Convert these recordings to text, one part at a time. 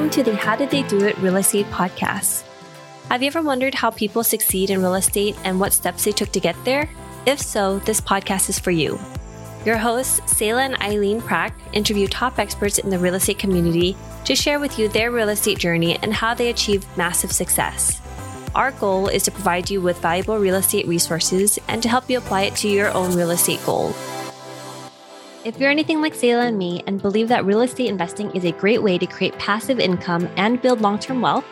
Welcome to the How Did They Do It Real Estate Podcast. Have you ever wondered how people succeed in real estate and what steps they took to get there? If so, this podcast is for you. Your hosts, Selah and Eileen Prack, interview top experts in the real estate community to share with you their real estate journey and how they achieved massive success. Our goal is to provide you with valuable real estate resources and to help you apply it to your own real estate goal. If you're anything like Selah and me and believe that real estate investing is a great way to create passive income and build long term wealth,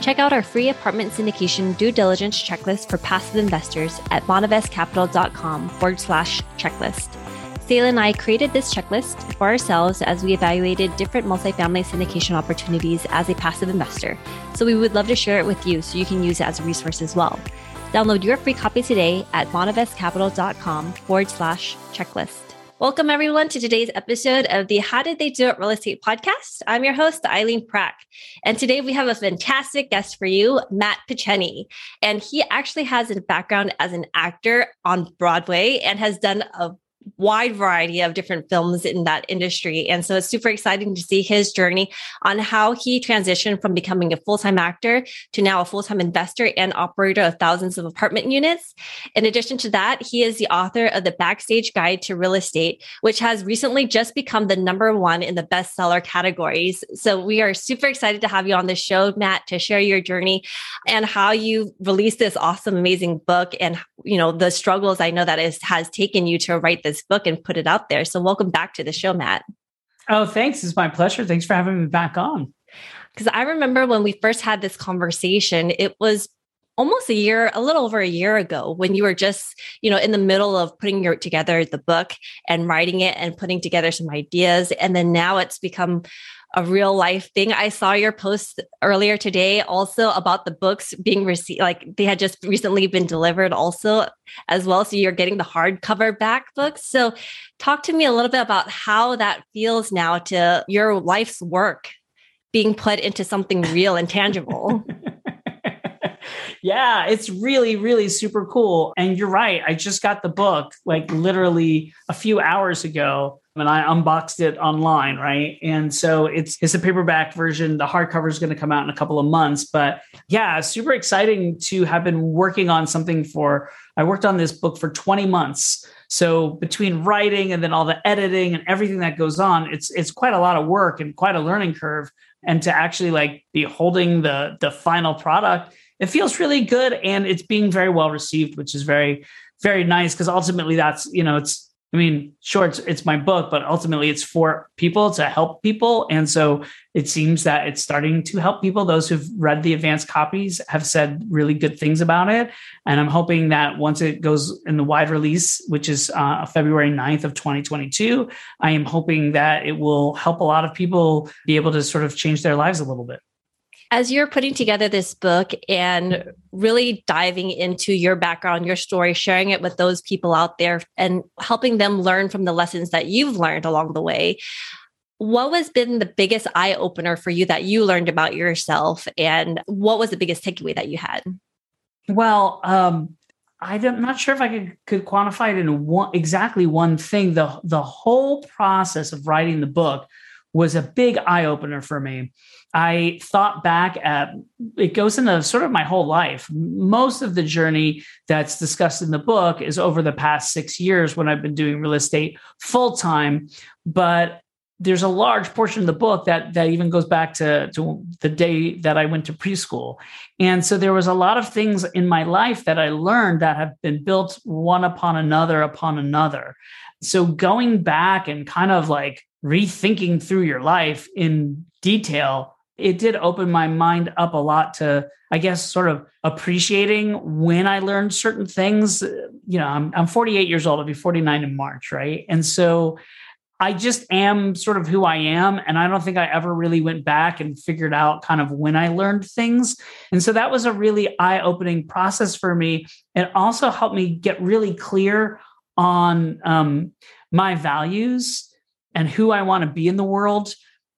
check out our free apartment syndication due diligence checklist for passive investors at bonavestcapital.com forward slash checklist. Selah and I created this checklist for ourselves as we evaluated different multifamily syndication opportunities as a passive investor. So we would love to share it with you so you can use it as a resource as well. Download your free copy today at bonavestcapital.com forward slash checklist. Welcome, everyone, to today's episode of the How Did They Do It Real Estate podcast. I'm your host, Eileen Prack. And today we have a fantastic guest for you, Matt Picheny. And he actually has a background as an actor on Broadway and has done a wide variety of different films in that industry. And so it's super exciting to see his journey on how he transitioned from becoming a full time actor to now a full time investor and operator of thousands of apartment units. In addition to that, he is the author of The Backstage Guide to Real Estate, which has recently just become the number one in the bestseller categories. So we are super excited to have you on the show, Matt, to share your journey and how you released this awesome, amazing book and, you know, the struggles I know that is, has taken you to write this this book and put it out there. So welcome back to the show, Matt. Oh, thanks. It's my pleasure. Thanks for having me back on. Because I remember when we first had this conversation, it was almost a year, a little over a year ago, when you were just, you know, in the middle of putting your together the book and writing it and putting together some ideas. And then now it's become a real life thing. I saw your post earlier today also about the books being received, like they had just recently been delivered also as well. So you're getting the hardcover back books. So talk to me a little bit about how that feels now to your life's work being put into something real and tangible. yeah, it's really, really super cool. And you're right. I just got the book like literally a few hours ago and I unboxed it online, right? And so it's it's a paperback version. The hardcover is going to come out in a couple of months, but yeah, super exciting to have been working on something for. I worked on this book for 20 months. So between writing and then all the editing and everything that goes on, it's it's quite a lot of work and quite a learning curve. And to actually like be holding the the final product, it feels really good and it's being very well received, which is very very nice because ultimately that's you know it's I mean, sure, it's, it's my book, but ultimately it's for people to help people. And so it seems that it's starting to help people. Those who've read the advanced copies have said really good things about it. And I'm hoping that once it goes in the wide release, which is uh, February 9th of 2022, I am hoping that it will help a lot of people be able to sort of change their lives a little bit as you're putting together this book and really diving into your background, your story, sharing it with those people out there and helping them learn from the lessons that you've learned along the way, what has been the biggest eye opener for you that you learned about yourself? And what was the biggest takeaway that you had? Well, um, I'm not sure if I could, could quantify it in one exactly one thing. The the whole process of writing the book was a big eye opener for me. I thought back at it goes into sort of my whole life. Most of the journey that's discussed in the book is over the past six years when I've been doing real estate full time. But there's a large portion of the book that that even goes back to, to the day that I went to preschool. And so there was a lot of things in my life that I learned that have been built one upon another upon another. So going back and kind of like rethinking through your life in detail it did open my mind up a lot to i guess sort of appreciating when i learned certain things. You know i'm, I'm 48 years old. I'll be 49 in march right? And so i just am sort of who i am and i don't think i ever really went back and figured out kind of when i learned things. And so that was a really eye-opening process for me. It also helped me get really clear on um, my values and who i want to be in the world.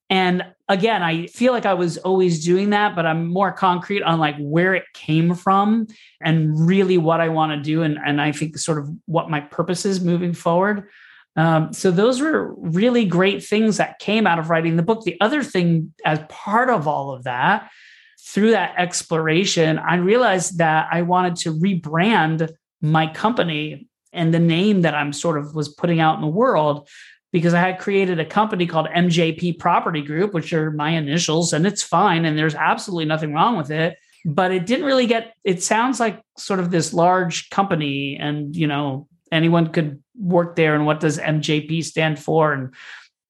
And again, I feel like I was always doing that, but I'm more concrete on like where it came from and really what I want to do. And, and I think sort of what my purpose is moving forward. Um, so those were really great things that came out of writing the book. The other thing, as part of all of that, through that exploration, I realized that I wanted to rebrand my company and the name that I'm sort of was putting out in the world because I had created a company called MJP Property Group, which are my initials, and it's fine. And there's absolutely nothing wrong with it. But it didn't really get, it sounds like sort of this large company, and, you know, anyone could work there. And what does MJP stand for? And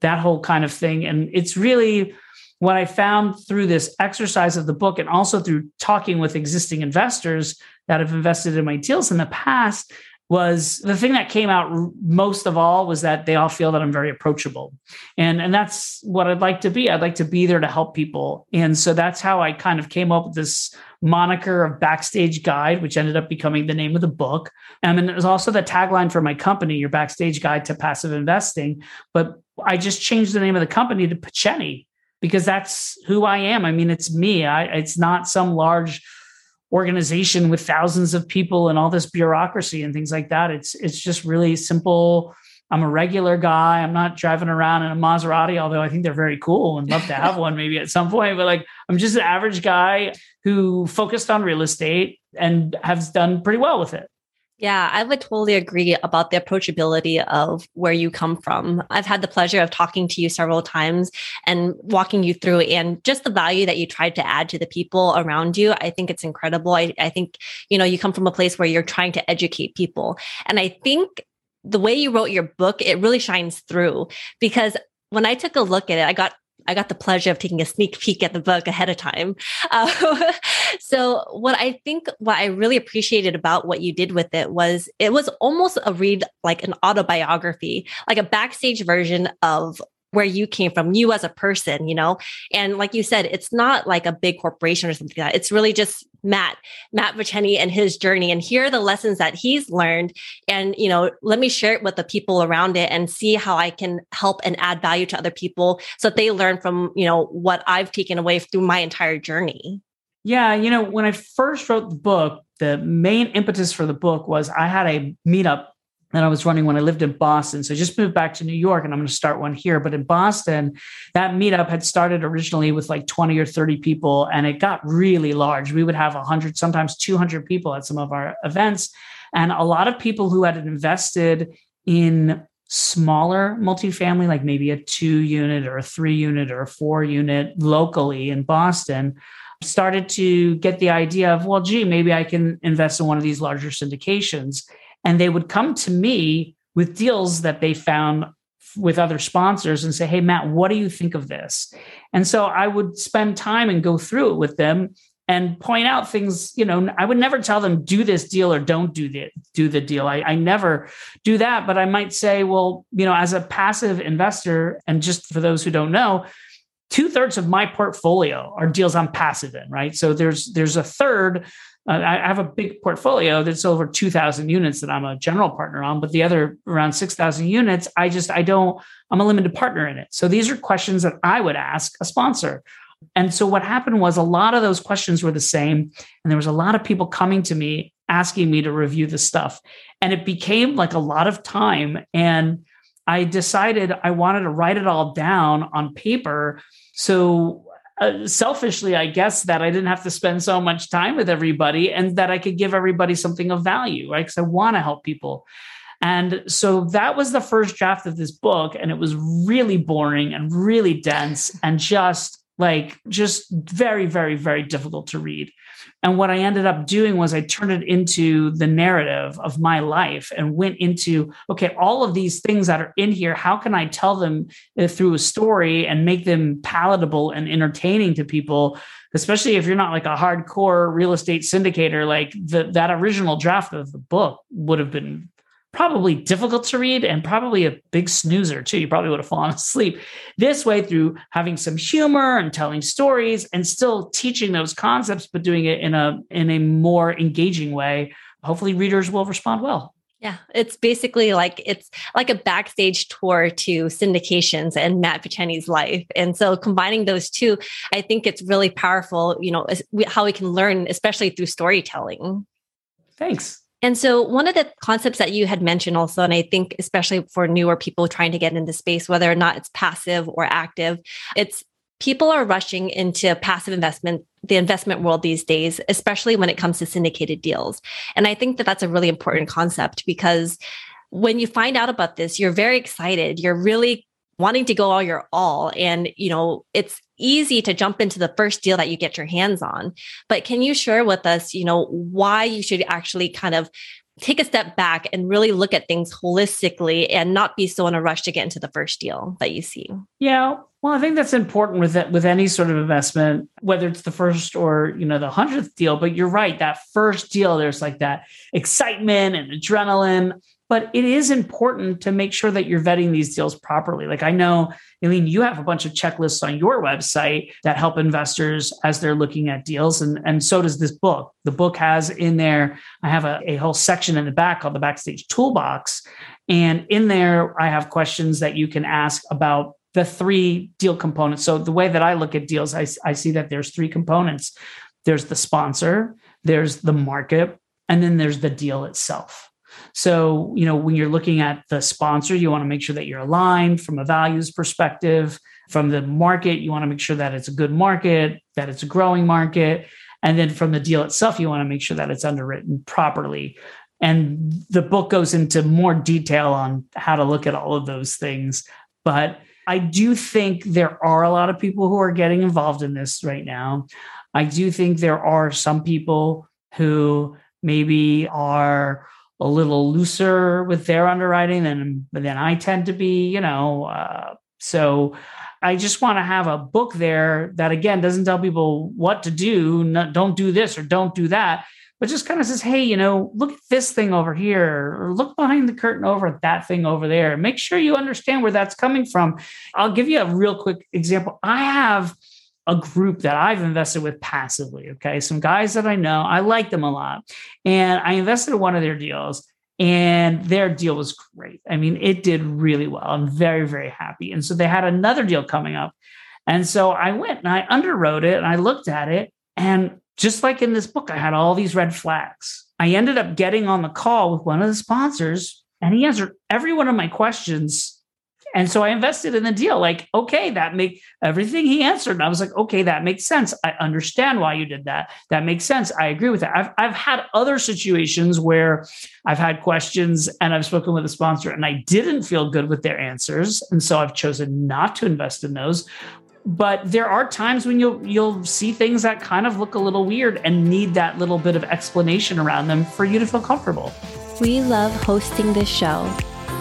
that whole kind of thing. And it's really what I found through this exercise of the book and also through talking with existing investors that have invested in my deals in the past was the thing that came out most of all was that they all feel that I'm very approachable. And and that's what I'd like to be. I'd like to be there to help people. And so that's how I kind of came up with this moniker of backstage guide which ended up becoming the name of the book. And it was also the tagline for my company, your backstage guide to passive investing, but I just changed the name of the company to Picheny because that's who I am. I mean, it's me. I, it's not some large organization with thousands of people and all this bureaucracy and things like that. It's it's just really simple. I'm a regular guy. I'm not driving around in a Maserati, although I think they're very cool and love to have one maybe at some point. But like, I'm just an average guy who focused on real estate and has done pretty well with it. Yeah, I would totally agree about the approachability of where you come from. I've had the pleasure of talking to you several times and walking you through and just the value that you tried to add to the people around you. I think it's incredible. I, I think, you know, you come from a place where you're trying to educate people. And I think the way you wrote your book, it really shines through because when I took a look at it, I got I got the pleasure of taking a sneak peek at the book ahead of time. Uh, so, what I think, what I really appreciated about what you did with it was it was almost a read like an autobiography, like a backstage version of where you came from, you as a person, you know? And like you said, it's not like a big corporation or something like that. It's really just Matt, Matt Picheny and his journey. And here are the lessons that he's learned. And, you know, let me share it with the people around it and see how I can help and add value to other people so that they learn from, you know, what I've taken away through my entire journey. Yeah. You know, when I first wrote the book, the main impetus for the book was I had a meetup that I was running when I lived in Boston. So I just moved back to New York and I'm going to start one here. But in Boston, that meetup had started originally with like 20 or 30 people and it got really large. We would have 100, sometimes 200 people at some of our events. And a lot of people who had invested in smaller multifamily, like maybe a two unit or a three unit or a four unit locally in Boston, started to get the idea of, well, gee, maybe I can invest in one of these larger syndications and they would come to me with deals that they found with other sponsors and say, Hey, Matt, what do you think of this? And so I would spend time and go through it with them and point out things, you know, I would never tell them do this deal or don't do the do the deal. I, I never do that, but I might say, well, you know, as a passive investor, and just for those who don't know, two thirds of my portfolio are deals I'm passive in, right? So there's there's a third uh, I have a big portfolio that's over 2000 units that I'm a general partner on, but the other around 6000 units, I just, I don't, I'm a limited partner in it. So these are questions that I would ask a sponsor. And so what happened was a lot of those questions were the same. And there was a lot of people coming to me asking me to review the stuff. And it became like a lot of time. And I decided I wanted to write it all down on paper. So uh, selfishly, I guess that I didn't have to spend so much time with everybody and that I could give everybody something of value, right? Because I want to help people. And so that was the first draft of this book. And it was really boring and really dense and just like, just very, very, very difficult to read. And what I ended up doing was I turned it into the narrative of my life and went into, okay, all of these things that are in here, how can I tell them uh, through a story and make them palatable and entertaining to people? Especially if you're not like a hardcore real estate syndicator, like the, that original draft of the book would have been probably difficult to read and probably a big snoozer too. You probably would have fallen asleep. This way, through having some humor and telling stories and still teaching those concepts, but doing it in a in a more engaging way, hopefully readers will respond well. Yeah, it's basically like it's like a backstage tour to syndications and Matt Picheny's life. And so combining those two, I think it's really powerful, you know, how we can learn, especially through storytelling. Thanks. And so, one of the concepts that you had mentioned also, and I think especially for newer people trying to get into space, whether or not it's passive or active, it's people are rushing into passive investment, the investment world these days, especially when it comes to syndicated deals. And I think that that's a really important concept because when you find out about this, you're very excited. You're really wanting to go all your all. And, you know, it's easy to jump into the first deal that you get your hands on. But can you share with us, you know, why you should actually kind of take a step back and really look at things holistically and not be so in a rush to get into the first deal that you see. Yeah, well, I think that's important with it, with any sort of investment, whether it's the first or you know the hundredth deal. But you're right, that first deal, there's like that excitement and adrenaline but it is important to make sure that you're vetting these deals properly. Like I know, Eileen, you have a bunch of checklists on your website that help investors as they're looking at deals. And, and so does this book. The book has in there, I have a, a whole section in the back called the Backstage Toolbox. And in there, I have questions that you can ask about the three deal components. So the way that I look at deals, I, I see that there's three components. There's the sponsor, there's the market, and then there's the deal itself. So, you know, when you're looking at the sponsor, you want to make sure that you're aligned from a values perspective. From the market, you want to make sure that it's a good market, that it's a growing market. And then from the deal itself, you want to make sure that it's underwritten properly. And the book goes into more detail on how to look at all of those things. But I do think there are a lot of people who are getting involved in this right now. I do think there are some people who maybe are a little looser with their underwriting than than I tend to be, you know. Uh, so I just want to have a book there that again doesn't tell people what to do, don't do this or don't do that, but just kind of says, hey, you know, look at this thing over here, or look behind the curtain over at that thing over there. Make sure you understand where that's coming from. I'll give you a real quick example. I have a group that I've invested with passively. Okay. Some guys that I know, I like them a lot. And I invested in one of their deals and their deal was great. I mean, it did really well. I'm very, very happy. And so they had another deal coming up. And so I went and I underwrote it and I looked at it. And just like in this book, I had all these red flags. I ended up getting on the call with one of the sponsors and he answered every one of my questions and so I invested in the deal. Like, okay, that make everything he answered. And I was like, okay, that makes sense. I understand why you did that. That makes sense. I agree with that. I've, I've had other situations where I've had questions and I've spoken with a sponsor and I didn't feel good with their answers. And so I've chosen not to invest in those. But there are times when you'll you'll see things that kind of look a little weird and need that little bit of explanation around them for you to feel comfortable. We love hosting this show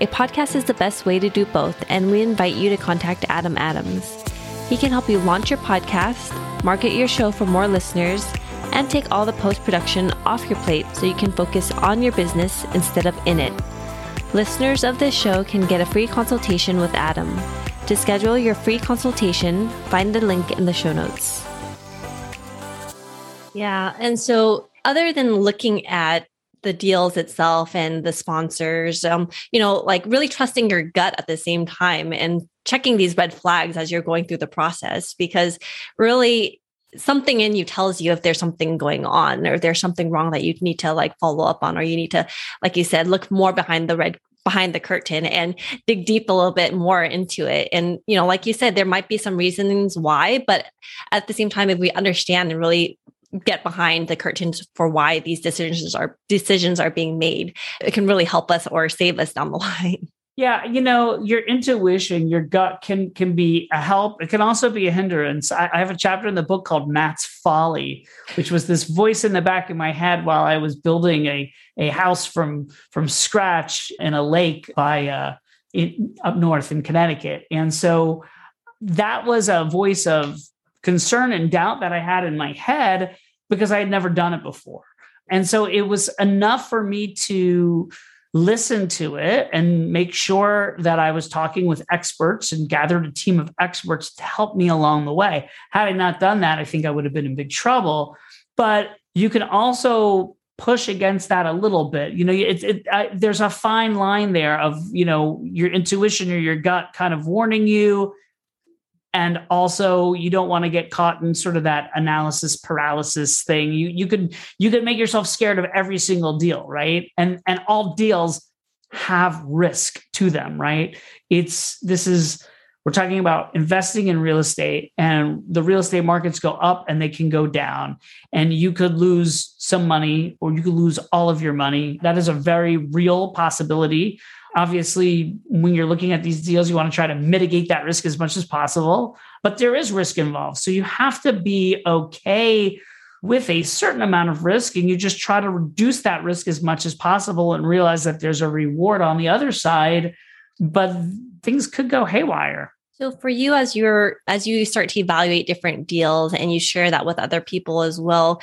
A podcast is the best way to do both, and we invite you to contact Adam Adams. He can help you launch your podcast, market your show for more listeners, and take all the post production off your plate so you can focus on your business instead of in it. Listeners of this show can get a free consultation with Adam. To schedule your free consultation, find the link in the show notes. Yeah. And so, other than looking at the deals itself and the sponsors um, you know like really trusting your gut at the same time and checking these red flags as you're going through the process because really something in you tells you if there's something going on or there's something wrong that you need to like follow up on or you need to like you said look more behind the red behind the curtain and dig deep a little bit more into it. And you know like you said there might be some reasons why but at the same time if we understand and really get behind the curtains for why these decisions are decisions are being made. It can really help us or save us down the line. Yeah you know your intuition your gut can can be a help. It can also be a hindrance. I, I have a chapter in the book called matt's folly which was this voice in the back of my head while i was building a a house from from scratch in a lake by uh in, up north in connecticut. And so that was a voice of concern and doubt that i had in my head because I had never done it before. And so it was enough for me to listen to it and make sure that I was talking with experts and gathered a team of experts to help me along the way. Had I not done that, I think I would have been in big trouble. But you can also push against that a little bit. You know, it, it, I, there's a fine line there of, you know, your intuition or your gut kind of warning you and also you don't want to get caught in sort of that analysis paralysis thing. You you could you could make yourself scared of every single deal right? And and all deals have risk to them right? It's this is we're talking about investing in real estate and the real estate markets go up and they can go down. And you could lose some money or you could lose all of your money. That is a very real possibility Obviously, when you're looking at these deals, you want to try to mitigate that risk as much as possible, but there is risk involved. So you have to be okay with a certain amount of risk and you just try to reduce that risk as much as possible and realize that there's a reward on the other side, but things could go haywire. So for you as you're as you start to evaluate different deals and you share that with other people as well,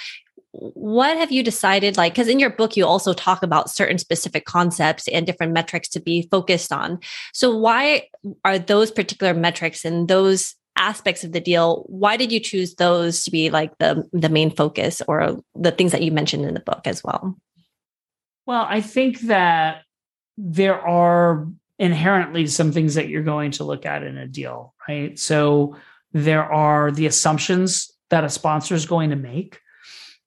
what have you decided like because in your book you also talk about certain specific concepts and different metrics to be focused on. So why are those particular metrics and those aspects of the deal why did you choose those to be like the the main focus or the things that you mentioned in the book as well? Well i think that there are inherently some things that you're going to look at in a deal right? So there are the assumptions that a sponsor is going to make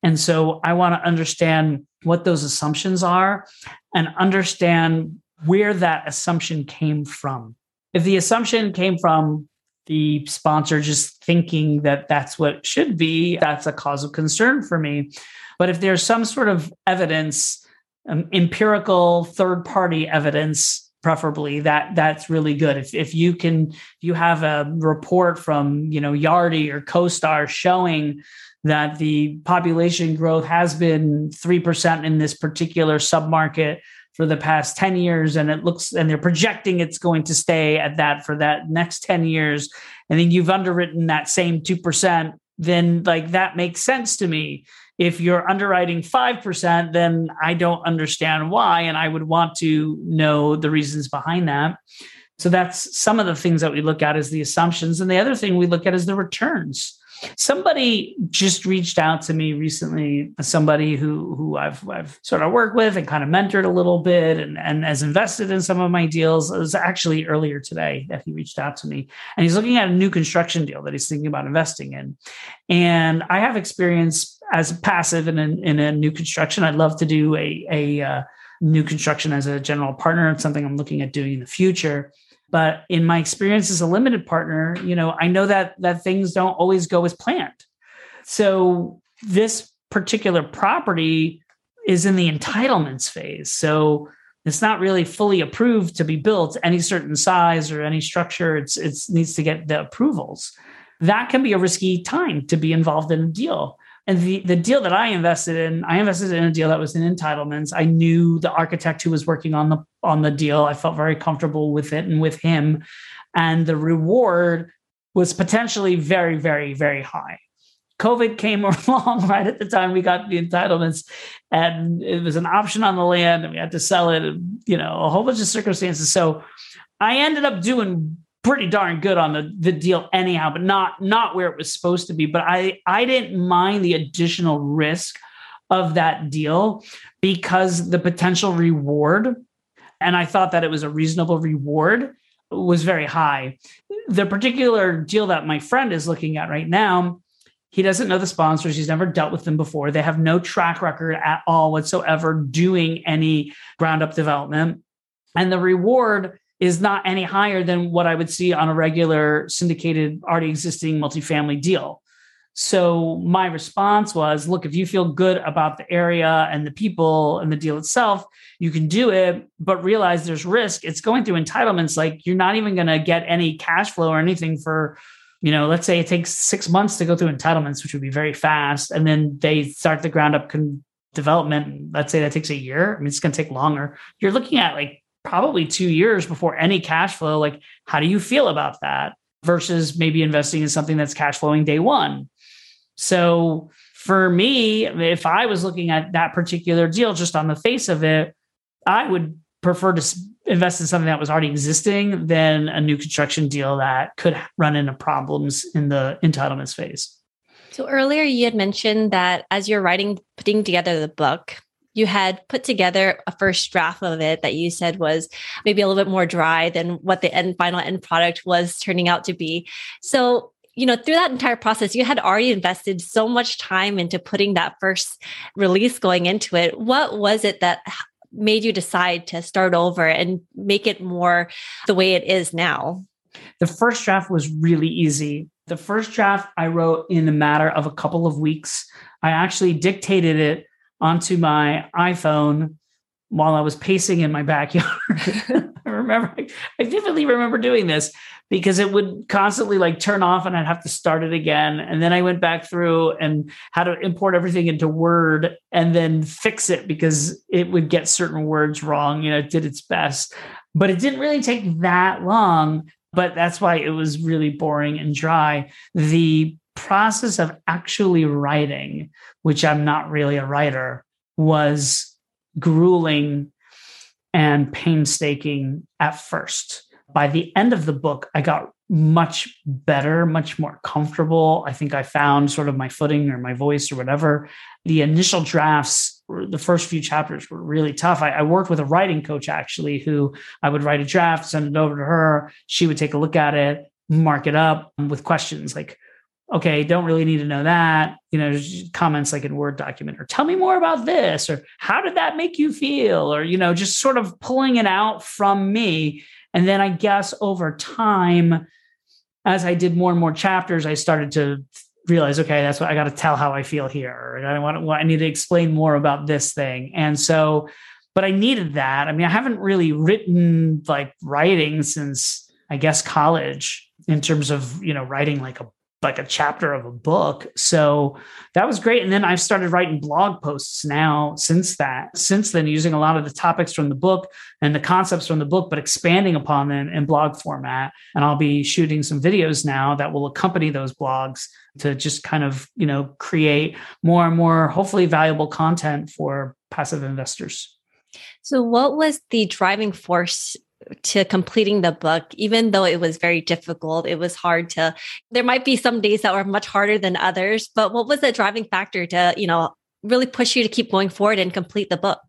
and so I want to understand what those assumptions are and understand where that assumption came from. If the assumption came from the sponsor just thinking that that's what should be, that's a cause of concern for me. But if there's some sort of evidence, um, empirical third party evidence preferably that that's really good. If, if you can if you have a report from you know yardi or CoStar showing that the population growth has been 3% in this particular submarket for the past 10 years and it looks and they're projecting it's going to stay at that for that next 10 years and then you've underwritten that same 2% then like that makes sense to me. If you're underwriting 5% then i don't understand why and i would want to know the reasons behind that. So that's some of the things that we look at as the assumptions and the other thing we look at is the returns Somebody just reached out to me recently, somebody who who I've I've sort of worked with and kind of mentored a little bit and, and has invested in some of my deals. It was actually earlier today that he reached out to me. And he's looking at a new construction deal that he's thinking about investing in. And I have experience as passive in a, in a new construction. I'd love to do a, a uh, new construction as a general partner. It's something I'm looking at doing in the future but in my experience as a limited partner you know i know that that things don't always go as planned. So this particular property is in the entitlements phase. So it's not really fully approved to be built any certain size or any structure. It's it needs to get the approvals. That can be a risky time to be involved in a deal and the, the deal that I invested in, I invested in a deal that was in entitlements. I knew the architect who was working on the on the deal. I felt very comfortable with it and with him. And the reward was potentially very, very, very high. COVID came along right at the time we got the entitlements, and it was an option on the land, and we had to sell it, and you know, a whole bunch of circumstances. So I ended up doing pretty darn good on the, the deal anyhow, but not not where it was supposed to be. But I I didn't mind the additional risk of that deal because the potential reward, and I thought that it was a reasonable reward, was very high. The particular deal that my friend is looking at right now, he doesn't know the sponsors. He's never dealt with them before. They have no track record at all whatsoever doing any ground up development. And the reward is not any higher than what I would see on a regular syndicated, already existing multifamily deal. So my response was look, if you feel good about the area and the people and the deal itself, you can do it, but realize there's risk. It's going through entitlements. Like you're not even going to get any cash flow or anything for, you know, let's say it takes six months to go through entitlements, which would be very fast. And then they start the ground up con- development. Let's say that takes a year. I mean, it's going to take longer. You're looking at like probably two years before any cash flow. Like, how do you feel about that versus maybe investing in something that's cash flowing day one? So for me, if I was looking at that particular deal just on the face of it, I would prefer to invest in something that was already existing than a new construction deal that could run into problems in the entitlements phase. So earlier you had mentioned that as you're writing, putting together the book, you had put together a first draft of it that you said was maybe a little bit more dry than what the end final end product was turning out to be. So you know, through that entire process, you had already invested so much time into putting that first release going into it. What was it that made you decide to start over and make it more the way it is now? The first draft was really easy. The first draft I wrote in a matter of a couple of weeks. I actually dictated it onto my iPhone while I was pacing in my backyard. I remember, I vividly remember doing this because it would constantly like turn off and I'd have to start it again. And then I went back through and had to import everything into Word and then fix it because it would get certain words wrong. You know, it did its best, but it didn't really take that long. But that's why it was really boring and dry. The process of actually writing, which I'm not really a writer, was grueling and painstaking at first by the end of the book, I got much better, much more comfortable. I think I found sort of my footing or my voice or whatever. The initial drafts, the first few chapters were really tough. I, I, worked with a writing coach actually, who I would write a draft, send it over to her. She would take a look at it, mark it up with questions like, okay, don't really need to know that. You know, comments like in Word document, or tell me more about this, or how did that make you feel? Or, you know, just sort of pulling it out from me and then I guess over time, as I did more and more chapters, I started to realize, okay, that's what I got to tell how I feel here. I want, I need to explain more about this thing. And so, but I needed that. I mean, I haven't really written like writing since I guess college in terms of, you know, writing like a like a chapter of a book. So that was great. And then I've started writing blog posts now since that, since then, using a lot of the topics from the book and the concepts from the book, but expanding upon them in blog format. And I'll be shooting some videos now that will accompany those blogs to just kind of, you know, create more and more, hopefully valuable content for passive investors. So, what was the driving force to completing the book, even though it was very difficult, it was hard to, there might be some days that were much harder than others, but what was the driving factor to, you know, really push you to keep going forward and complete the book?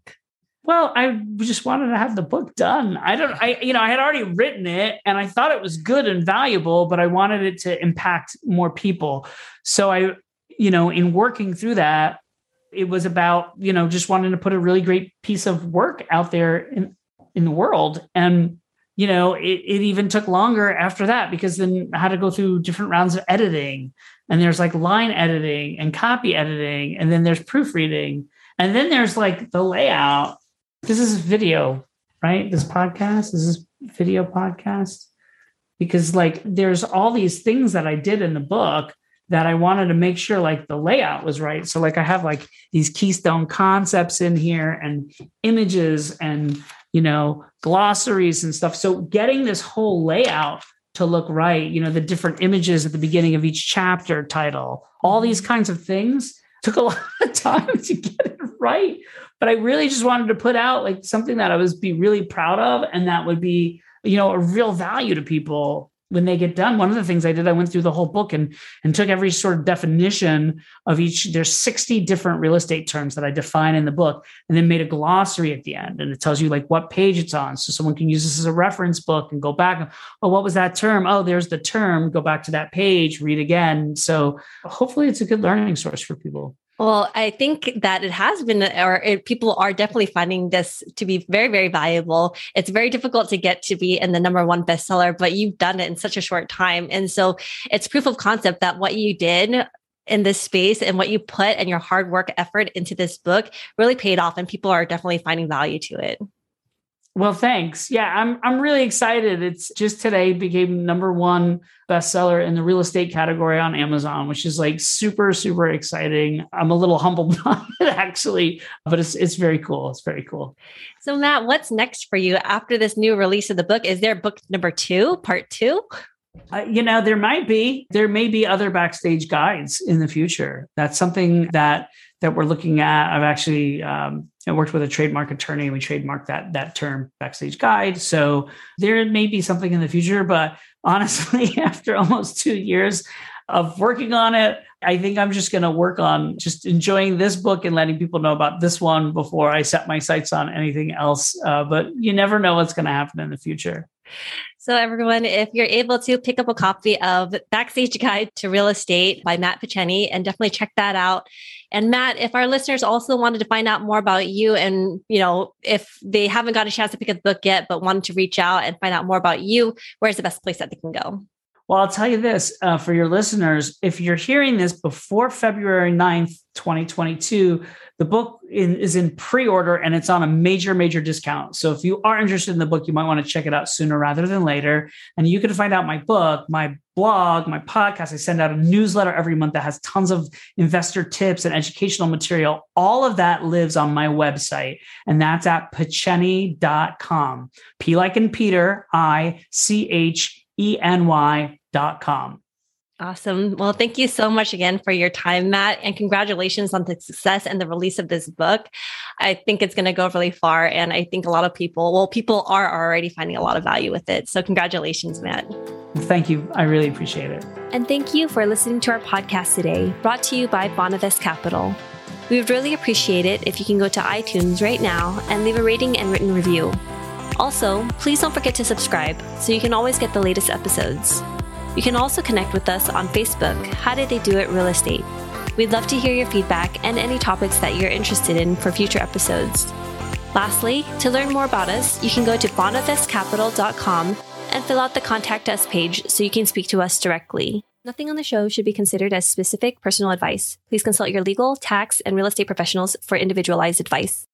Well, I just wanted to have the book done. I don't, I, you know, I had already written it and I thought it was good and valuable, but I wanted it to impact more people. So I, you know, in working through that, it was about, you know, just wanting to put a really great piece of work out there in, in the world. And you know, it, it even took longer after that because then I had to go through different rounds of editing. And there's like line editing and copy editing, and then there's proofreading, and then there's like the layout. This is video, right? This podcast, this is video podcast. Because like there's all these things that I did in the book that I wanted to make sure like the layout was right. So like I have like these keystone concepts in here and images and you know, glossaries and stuff. So getting this whole layout to look right, you know, the different images at the beginning of each chapter title, all these mm-hmm. kinds of things took a lot of time to get it right. But I really just wanted to put out like something that I was be really proud of and that would be, you know, a real value to people when they get done one of the things i did i went through the whole book and and took every sort of definition of each there's 60 different real estate terms that i define in the book and then made a glossary at the end. And it tells you like what page it's on. So someone can use this as a reference book and go back oh what was that term? Oh there's the term. Go back to that page read again. So hopefully it's a good learning source for people well, I think that it has been, or it, people are definitely finding this to be very, very valuable. It's very difficult to get to be in the number one bestseller, but you've done it in such a short time. And so it's proof of concept that what you did in this space and what you put and your hard work effort into this book really paid off and people are definitely finding value to it. Well, thanks. Yeah, I'm I'm really excited. It's just today became number one bestseller in the real estate category on Amazon, which is like super super exciting. I'm a little humbled by it actually, but it's it's very cool. It's very cool. So Matt, what's next for you after this new release of the book? Is there book number 2, part 2? Uh, you know, there might be. There may be other backstage guides in the future. That's something that that we're looking at. I've actually um, I worked with a trademark attorney and we trademarked that that term backstage guide. So there may be something in the future, but honestly, after almost two years of working on it, I think I'm just going to work on just enjoying this book and letting people know about this one before I set my sights on anything else. Uh, but you never know what's going to happen in the future. So, everyone, if you're able to pick up a copy of Backstage Guide to Real Estate by Matt Picheny, and definitely check that out. And Matt, if our listeners also wanted to find out more about you, and you know, if they haven't got a chance to pick up the book yet, but wanted to reach out and find out more about you, where's the best place that they can go? Well, I'll tell you this uh, for your listeners if you're hearing this before February 9th, 2022, the book in, is in pre order and it's on a major, major discount. So if you are interested in the book, you might want to check it out sooner rather than later. And you can find out my book, my blog, my podcast. I send out a newsletter every month that has tons of investor tips and educational material. All of that lives on my website, and that's at picheny.com. P like in Peter, I C H E-N-Y.com. Awesome. Well, thank you so much again for your time, Matt, and congratulations on the success and the release of this book. I think it's going to go really far. And I think a lot of people, well, people are already finding a lot of value with it. So, congratulations, Matt. Thank you. I really appreciate it. And thank you for listening to our podcast today, brought to you by Bonavest Capital. We would really appreciate it if you can go to iTunes right now and leave a rating and written review. Also, please don't forget to subscribe so you can always get the latest episodes. You can also connect with us on Facebook, How Did They Do It Real Estate. We'd love to hear your feedback and any topics that you're interested in for future episodes. Lastly, to learn more about us, you can go to bonavestcapital.com and fill out the contact us page so you can speak to us directly. Nothing on the show should be considered as specific personal advice. Please consult your legal, tax, and real estate professionals for individualized advice.